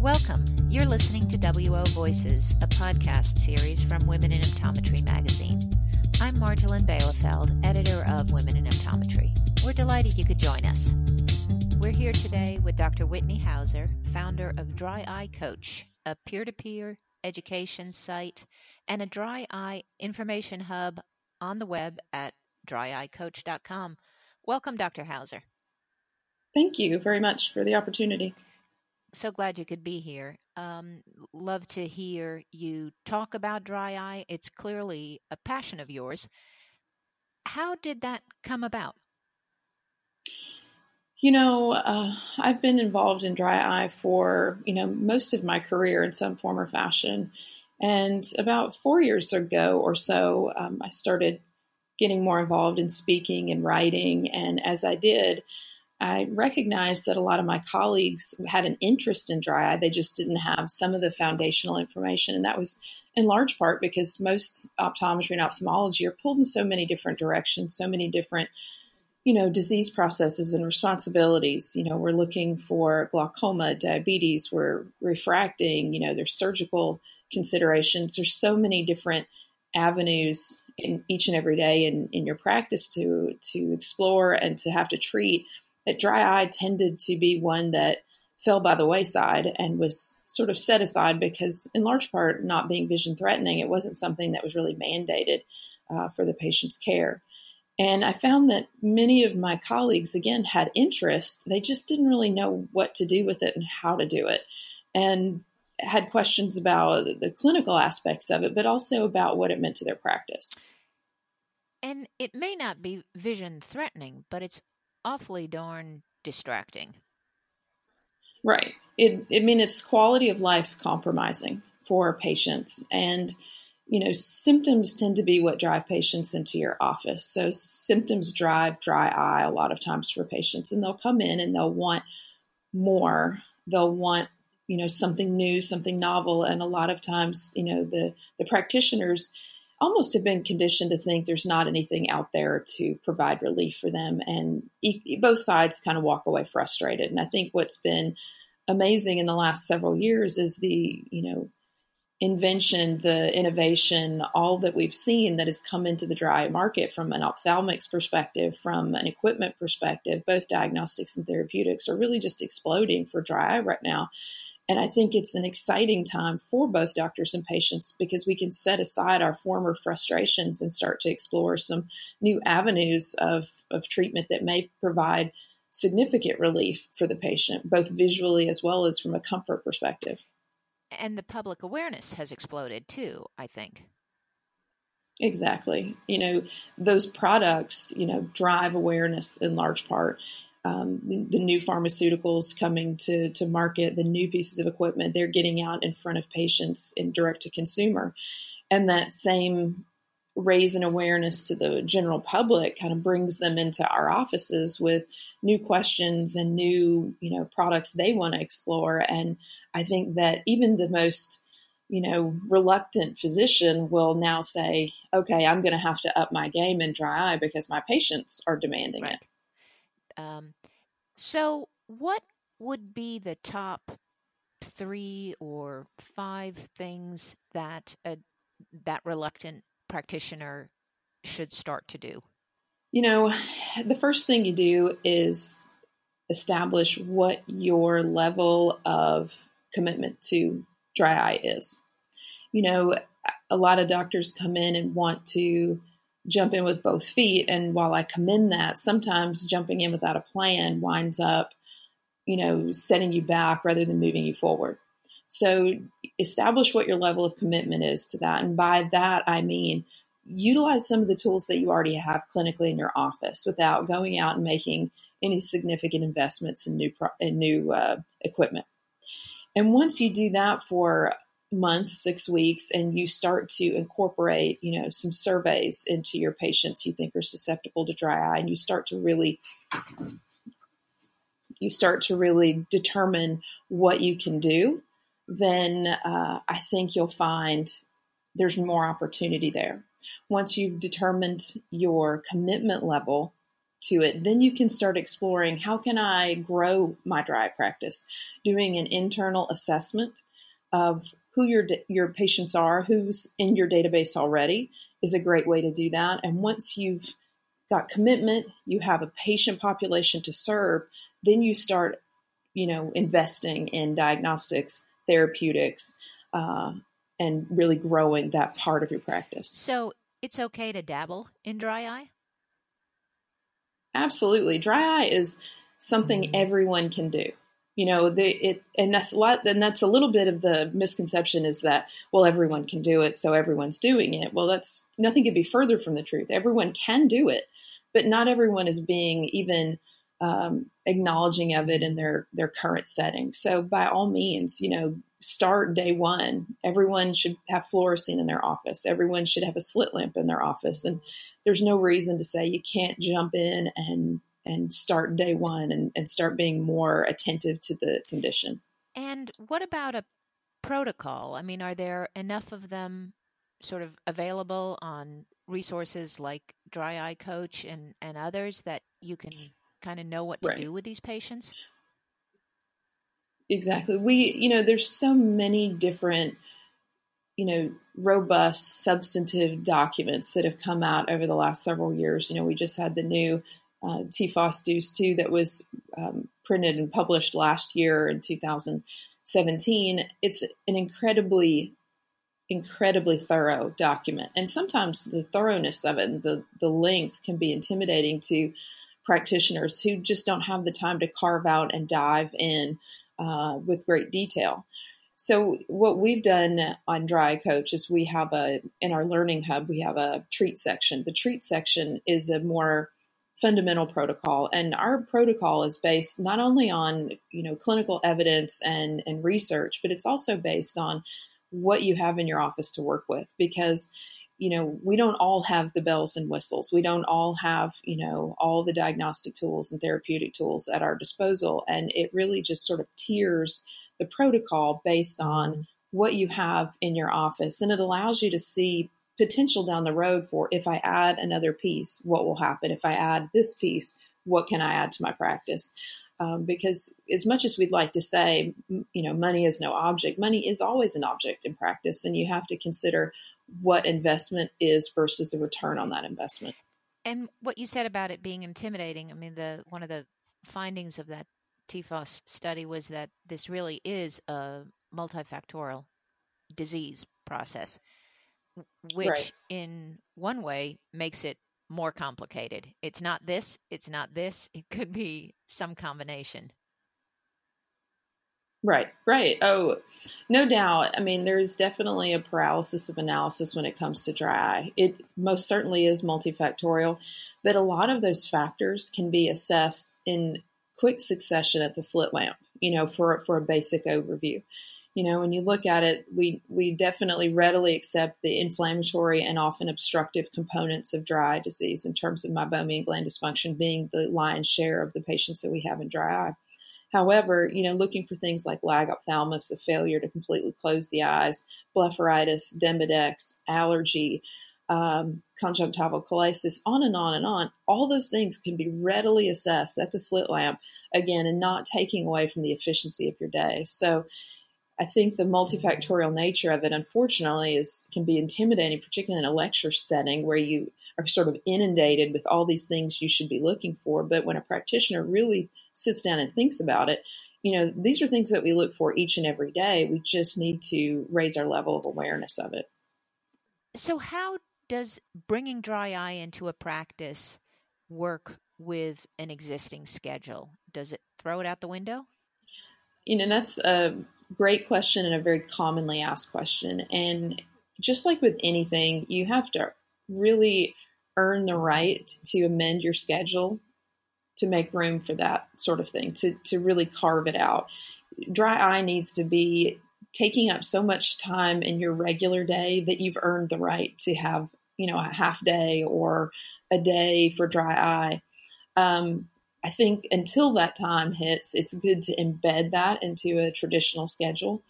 Welcome. You're listening to WO Voices, a podcast series from Women in Optometry magazine. I'm Marjolijn Bijlefeld, editor of Women in Optometry. We're delighted you could join us. We're here today with Dr. Whitney Hauser, founder of Dry Eye Coach, a peer to peer education site and a dry eye information hub on the web at dryeyecoach.com. Welcome, Dr. Hauser. Thank you very much for the opportunity so glad you could be here. Um, love to hear you talk about dry eye. It's clearly a passion of yours. How did that come about? You know, uh, I've been involved in dry eye for, you know, most of my career in some form or fashion. And about four years ago or so, um, I started getting more involved in speaking and writing. And as I did, I recognized that a lot of my colleagues had an interest in dry eye. They just didn't have some of the foundational information. And that was in large part because most optometry and ophthalmology are pulled in so many different directions, so many different, you know, disease processes and responsibilities. You know, we're looking for glaucoma, diabetes, we're refracting, you know, there's surgical considerations. There's so many different avenues in each and every day in, in your practice to to explore and to have to treat that dry eye tended to be one that fell by the wayside and was sort of set aside because, in large part, not being vision threatening, it wasn't something that was really mandated uh, for the patient's care. And I found that many of my colleagues, again, had interest. They just didn't really know what to do with it and how to do it. And had questions about the clinical aspects of it, but also about what it meant to their practice. And it may not be vision threatening, but it's awfully darn distracting. Right. It, I mean, it's quality of life compromising for patients. And, you know, symptoms tend to be what drive patients into your office. So symptoms drive dry eye a lot of times for patients. And they'll come in and they'll want more. They'll want, you know, something new, something novel. And a lot of times, you know, the, the practitioners, almost have been conditioned to think there's not anything out there to provide relief for them. And both sides kind of walk away frustrated. And I think what's been amazing in the last several years is the, you know, invention, the innovation, all that we've seen that has come into the dry market from an ophthalmics perspective, from an equipment perspective, both diagnostics and therapeutics are really just exploding for dry eye right now. And I think it's an exciting time for both doctors and patients because we can set aside our former frustrations and start to explore some new avenues of, of treatment that may provide significant relief for the patient, both visually as well as from a comfort perspective. And the public awareness has exploded too, I think. Exactly. You know, those products, you know, drive awareness in large part um, the, new pharmaceuticals coming to, to market, the new pieces of equipment, they're getting out in front of patients in direct to consumer. And that same raise awareness to the general public kind of brings them into our offices with new questions and new you know products they want to explore and i think that even the most you know reluctant physician will now say okay i'm going to have to up my game in dry eye because my patients are demanding right. it um, so, what would be the top three or five things that a, that reluctant practitioner should start to do? You know, the first thing you do is establish what your level of commitment to dry eye is. You know, a lot of doctors come in and want to jump in with both feet. And while I commend that, sometimes jumping in without a plan winds up, you know, setting you back rather than moving you forward. So establish what your level of commitment is to that. And by that, I mean, utilize some of the tools that you already have clinically in your office without going out and making any significant investments in new, in new uh, equipment. And once you do that for months, six weeks, and you start to incorporate, you know, some surveys into your patients you think are susceptible to dry eye, and you start to really you start to really determine what you can do, then uh, I think you'll find there's more opportunity there. Once you've determined your commitment level to it, then you can start exploring how can I grow my dry practice, doing an internal assessment of who your your patients are, who's in your database already is a great way to do that. And once you've got commitment, you have a patient population to serve, then you start, you know, investing in diagnostics, therapeutics, uh, and really growing that part of your practice. So it's okay to dabble in dry eye? Absolutely. Dry eye is something mm-hmm. everyone can do. You know, it, and that's a lot, and that's a little bit of the misconception is that, well, everyone can do it, so everyone's doing it. Well, that's nothing could be further from the truth. Everyone can do it, but not everyone is being even um, acknowledging of it in their their current setting. So by all means, you know, start day one. Everyone should have fluorescein in their office. Everyone should have a slit lamp in their office, and there's no reason to say you can't jump in and and start day one and, and start being more attentive to the condition. And what about a protocol? I mean, are there enough of them sort of available on resources like Dry Eye Coach and, and others that you can kind of know what to right. do with these patients? Exactly. We, you know, there's so many different, you know, robust, substantive documents that have come out over the last several years. You know, we just had the new uh, TFOS DEWS 2 that was um, printed and published last year in 2017. It's an incredibly incredibly thorough document. And sometimes the thoroughness of it and the, the length can be intimidating to practitioners who just don't have the time to carve out and dive in uh, with great detail. So what we've done on Dry Coach is we have a in our learning hub we have a treat section. The treat section is a more fundamental protocol. And our protocol is based not only on you know clinical evidence and and research but it's also based on what you have in your office to work with because you know we don't all have the bells and whistles. We don't all have you know all the diagnostic tools and therapeutic tools at our disposal. And it really just sort of tiers the protocol based on what you have in your office. And it allows you to see potential down the road for if i add another piece what will happen? If i add this piece what can i add to my practice? Um, because as much as we'd like to say, you know, money is no object, money is always an object in practice, and you have to consider what investment is versus the return on that investment. And what you said about it being intimidating, I mean, the one of the findings of that TFOS study was that this really is a multifactorial disease process, which right. in one way makes it more complicated. It's not this, it's not this, it could be some combination. Right, right. Oh, no doubt. I mean, there's definitely a paralysis of analysis when it comes to dry eye. It most certainly is multifactorial, but a lot of those factors can be assessed in quick succession at the slit lamp, you know, for, for a basic overview you know, when you look at it, we we definitely readily accept the inflammatory and often obstructive components of dry eye disease in terms of meibomian gland dysfunction being the lion's share of the patients that we have in dry eye. However, you know, looking for things like lagophthalmos, the failure to completely close the eyes, blepharitis, demodex, allergy, um, conjunctivochalasis, on and on and on. All those things can be readily assessed at the slit lamp again, and not taking away from the efficiency of your day. So, I think the multifactorial nature of it, unfortunately, is can be intimidating, particularly in a lecture setting where you are sort of inundated with all these things you should be looking for. But when a practitioner really sits down and thinks about it, you know, these are things that we look for each and every day. We just need to raise our level of awareness of it. So, how does bringing dry eye into a practice work with an existing schedule? Does it throw it out the window? You know, that's a great question and a very commonly asked question. And just like with anything, you have to really earn the right to amend your schedule to make room for that sort of thing, to, to really carve it out. Dry eye needs to be taking up so much time in your regular day that you've earned the right to have, you know, a half day or a day for dry eye. Um, I think until that time hits, it's good to embed that into a traditional schedule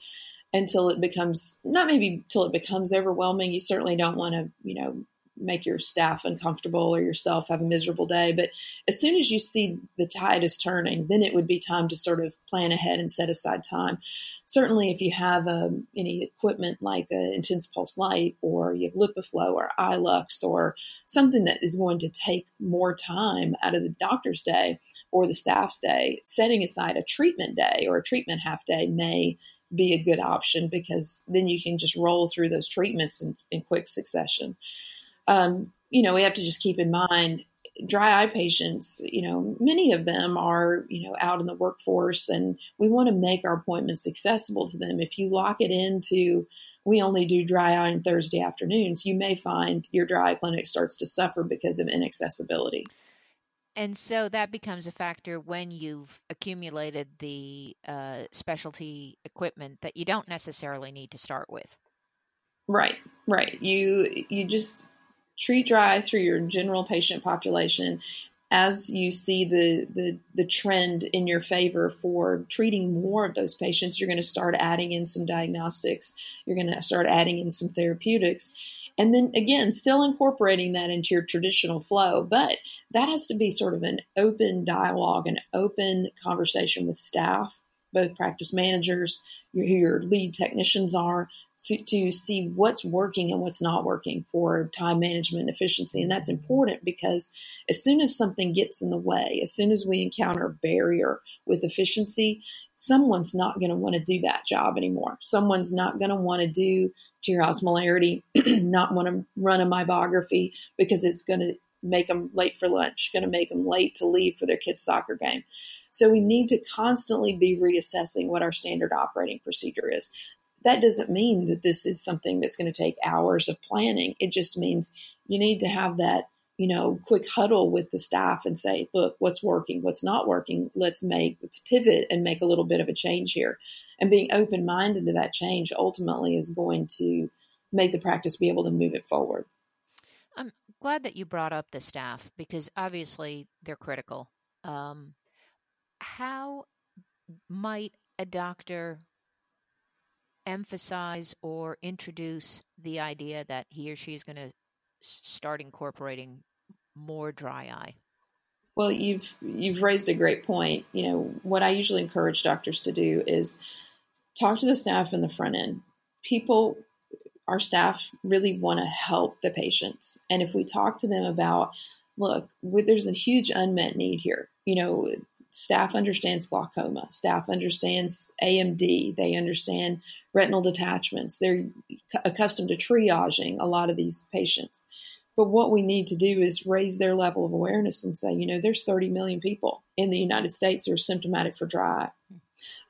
until it becomes not maybe till it becomes overwhelming. You certainly don't want to, you know, make your staff uncomfortable or yourself have a miserable day. But as soon as you see the tide is turning, then it would be time to sort of plan ahead and set aside time. Certainly, if you have um, any equipment like an intense pulse light or you have LipiFlow or iLux or something that is going to take more time out of the doctor's day or the staff's day, setting aside a treatment day or a treatment half day may be a good option because then you can just roll through those treatments in, in quick succession. Um, you know, we have to just keep in mind dry eye patients, you know, many of them are, you know, out in the workforce and we want to make our appointments accessible to them. If you lock it into, we only do dry eye on Thursday afternoons, you may find your dry eye clinic starts to suffer because of inaccessibility. And so that becomes a factor when you've accumulated the uh, specialty equipment that you don't necessarily need to start with. Right, right. You you just treat dry through your general patient population as you see the, the the trend in your favor for treating more of those patients you're going to start adding in some diagnostics you're going to start adding in some therapeutics and then again, still incorporating that into your traditional flow. But that has to be sort of an open dialogue, an open conversation with staff, both practice managers, who your lead technicians are, to, see what's working and what's not working for time management efficiency. And that's important because as soon as something gets in the way, as soon as we encounter a barrier with efficiency, someone's not going to want to do that job anymore. Someone's not going to want to do tear osmolarity, not want to run a meibography because it's going to make them late for lunch, going to make them late to leave for their kids' soccer game. So we need to constantly be reassessing what our standard operating procedure is. That doesn't mean that this is something that's going to take hours of planning. It just means you need to have that, you know, quick huddle with the staff and say, look, what's working, what's not working. Let's make, let's pivot and make a little bit of a change here and being open minded to that change ultimately is going to make the practice be able to move it forward. I'm glad that you brought up the staff because obviously they're critical. Um, how might a doctor emphasize or introduce the idea that he or she is going to start incorporating more dry eye? Well, you've you've raised a great point. You know, what I usually encourage doctors to do is talk to the staff in the front end. People, our staff really want to help the patients. And if we talk to them about, look, there's a huge unmet need here. You know, staff understands glaucoma, staff understands AMD, they understand retinal detachments, they're accustomed to triaging a lot of these patients. But what we need to do is raise their level of awareness and say, you know, there's 30 million people in the United States who are symptomatic for dry eye.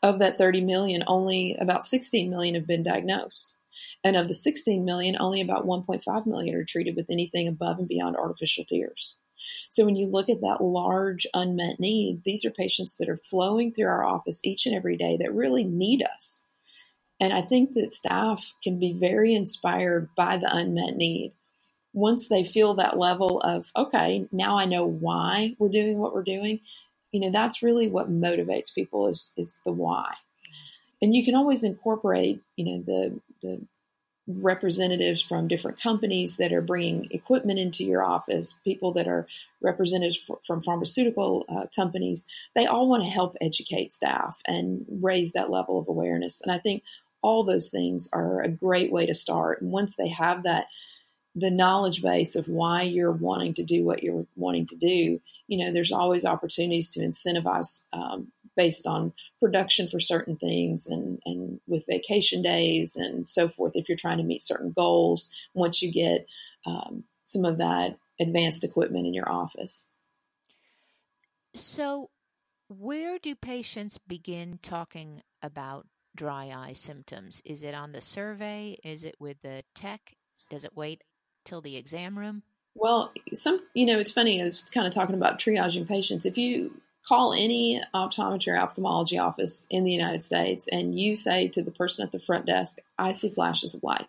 Of that 30 million, only about 16 million have been diagnosed. And of the 16 million, only about 1.5 million are treated with anything above and beyond artificial tears. So when you look at that large unmet need, these are patients that are flowing through our office each and every day that really need us. And I think that staff can be very inspired by the unmet need. Once they feel that level of, okay, now I know why we're doing what we're doing, you know that's really what motivates people is is the why and you can always incorporate you know the the representatives from different companies that are bringing equipment into your office people that are representatives from pharmaceutical uh, companies they all want to help educate staff and raise that level of awareness. And i think all those things are a great way to start. And once they have that the knowledge base of why you're wanting to do what you're wanting to do, you know, there's always opportunities to incentivize um, based on production for certain things and, and with vacation days and so forth. If you're trying to meet certain goals, once you get um, some of that advanced equipment in your office. So, where do patients begin talking about dry eye symptoms? Is it on the survey? Is it with the tech? Does it wait till the exam room? Well, some you know, it's funny. I was kind of talking about triaging patients. If you call any optometry or ophthalmology office in the United States and you say to the person at the front desk, "I see flashes of light,"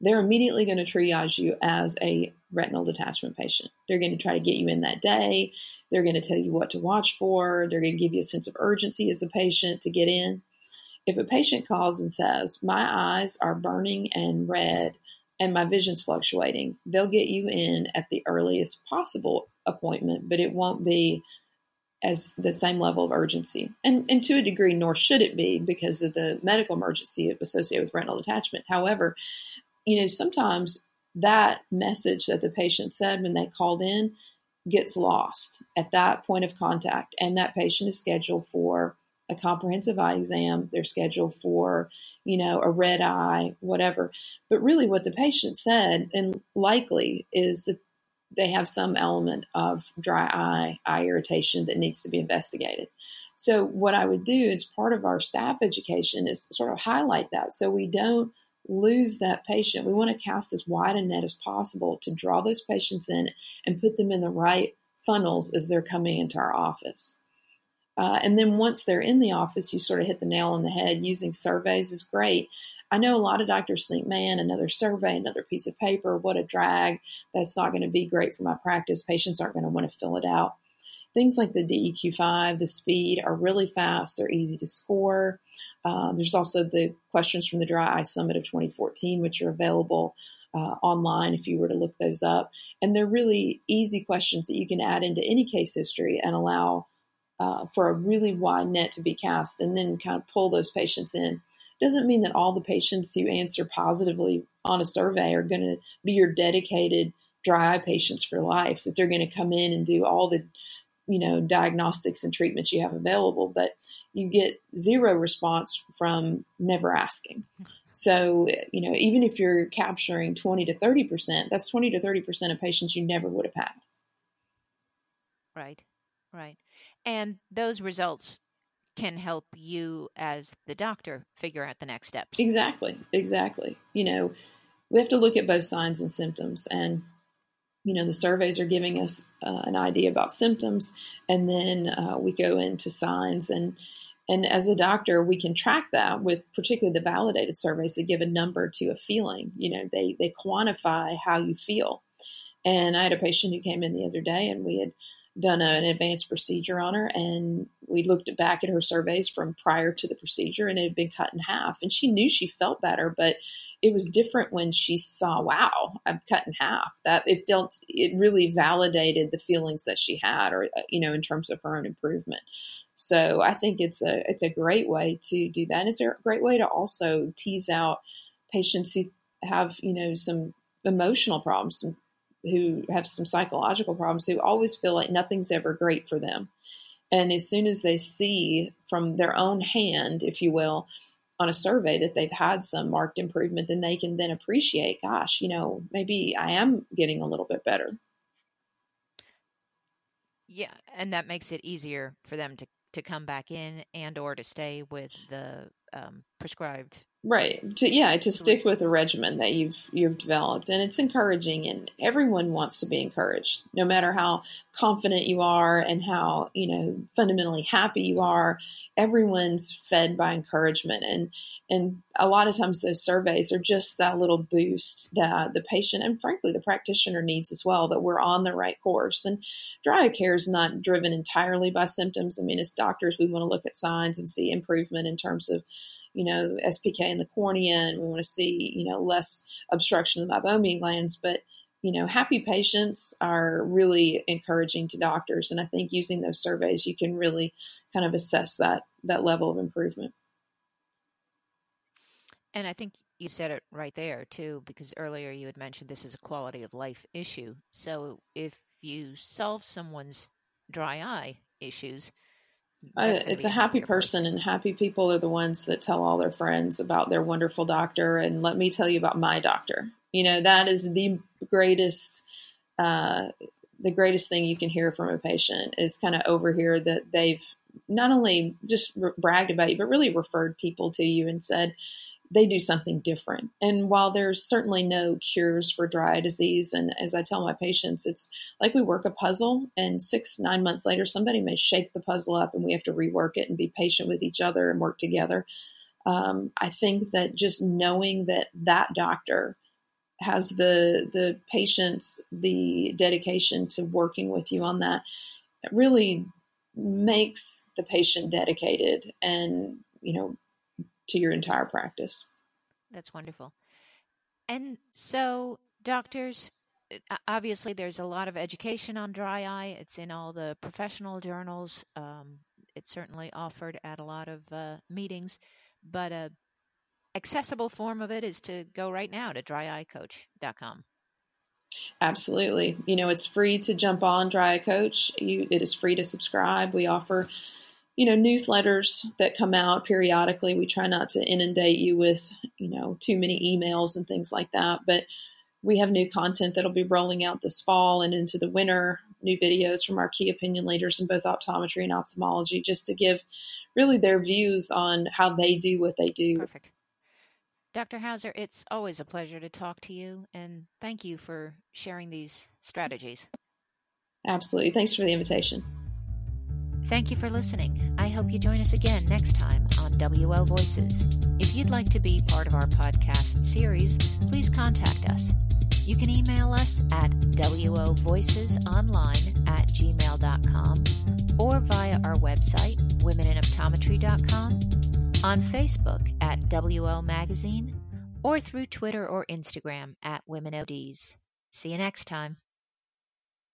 they're immediately going to triage you as a retinal detachment patient. They're going to try to get you in that day. They're going to tell you what to watch for. They're going to give you a sense of urgency as a patient to get in. If a patient calls and says, My eyes are burning and red, and my vision's fluctuating, they'll get you in at the earliest possible appointment, but it won't be as the same level of urgency. And, and to a degree, nor should it be because of the medical emergency associated with retinal detachment. However, you know, sometimes that message that the patient said when they called in gets lost at that point of contact, and that patient is scheduled for a comprehensive eye exam. They're scheduled for, you know, a red eye, whatever. But really, what the patient said, and likely, is that they have some element of dry eye, eye irritation that needs to be investigated. So, what I would do as part of our staff education is sort of highlight that so we don't lose that patient. We want to cast as wide a net as possible to draw those patients in and put them in the right funnels as they're coming into our office. Uh, and then once they're in the office, you sort of hit the nail on the head. Using surveys is great. I know a lot of doctors think, man, another survey, another piece of paper, what a drag. That's not going to be great for my practice. Patients aren't going to want to fill it out. Things like the DEQ5, the speed are really fast, they're easy to score. Uh, there's also the questions from the Dry Eye Summit of 2014, which are available uh, online if you were to look those up. And they're really easy questions that you can add into any case history and allow uh, for a really wide net to be cast and then kind of pull those patients in. Doesn't mean that all the patients who answer positively on a survey are going to be your dedicated dry eye patients for life, that they're going to come in and do all the you know diagnostics and treatments you have available but you get zero response from never asking. So you know even if you're capturing 20 to 30 percent that's 20 to 30 percent of patients you never would have had. Right right. And those results can help you as the doctor figure out the next steps. Exactly, exactly. You know, we have to look at both signs and symptoms and you know the surveys are giving us uh, an idea about symptoms and then uh, we go into signs and and as a doctor we can track that with particularly the validated surveys that give a number to a feeling you know they they quantify how you feel and i had a patient who came in the other day and we had done an advanced procedure on her and we looked back at her surveys from prior to the procedure and it had been cut in half. And she knew she felt better but it was different when she saw wow i'm cut in half. That it felt it really validated the feelings that she had or uh, you know in terms of her own improvement. So i think it's a it's a great way to do that. And it's a great way to also tease out patients who have you know some emotional problems some who have some psychological problems who always feel like nothing's ever great for them. And as soon as they see from their own hand, if you will, on a survey that they've had some marked improvement, then they can then appreciate, gosh, you know, maybe I am getting a little bit better. Yeah, and that makes it easier for them to to come back in and or to stay with the um, prescribed Right. To yeah, to stick with a regimen that you've you've developed and it's encouraging and everyone wants to be encouraged. No matter how confident you are and how, you know, fundamentally happy you are, everyone's fed by encouragement and and a lot of times those surveys are just that little boost that the patient and frankly the practitioner needs as well that we're on the right course. And dry care is not driven entirely by symptoms. I mean, as doctors we want to look at signs and see improvement in terms of you know, SPK in the cornea, and we want to see, you know, less obstruction of the meibomian glands. But, you know, happy patients are really encouraging to doctors. And I think using those surveys, you can really kind of assess that, that level of improvement. And I think you said it right there too, because earlier you had mentioned this is a quality of life issue. So if you solve someone's dry eye issues, uh, it's a happy person, and happy people are the ones that tell all their friends about their wonderful doctor. And let me tell you about my doctor. You know that is the greatest, uh, the greatest thing you can hear from a patient is kind of overhear that they've not only just bragged about you, but really referred people to you and said, they do something different. And while there's certainly no cures for dry eye disease, and as I tell my patients, it's like we work a puzzle, and six, nine months later, somebody may shake the puzzle up and we have to rework it and be patient with each other and work together. Um, I think that just knowing that that doctor has the the patience, the dedication to working with you on that, really makes the patient dedicated and you know to your entire practice. That's wonderful. And so, doctors, uh, obviously, there's a lot of education on dry eye. It's in all the professional journals. Um, it's certainly offered at a lot of uh, meetings, but a accessible form of it is to go right now to dryeyecoach.com. Absolutely. You know, it's free to jump on Dry Eye Coach. You, it is free to subscribe. We offer, you know, newsletters that come out periodically. We try not to inundate you with, you know, too many emails and things like that. But we have new content that'll be rolling out this fall and into the winter, new videos from our key opinion leaders in both optometry and ophthalmology, just to give really their views on how they do what they do. Perfect. Dr. Hauser, it's always a pleasure to talk to you, and thank you for sharing these strategies. Absolutely. Thanks for the invitation. Thank you for listening. I hope you join us again next time on WO Voices. If you'd like to be part of our podcast series, please contact us. You can email us at wovoicesonline at gmail.com or via our website, womeninoptometry.com, on Facebook at WO Magazine, or through Twitter or Instagram at WomenODs. See you next time.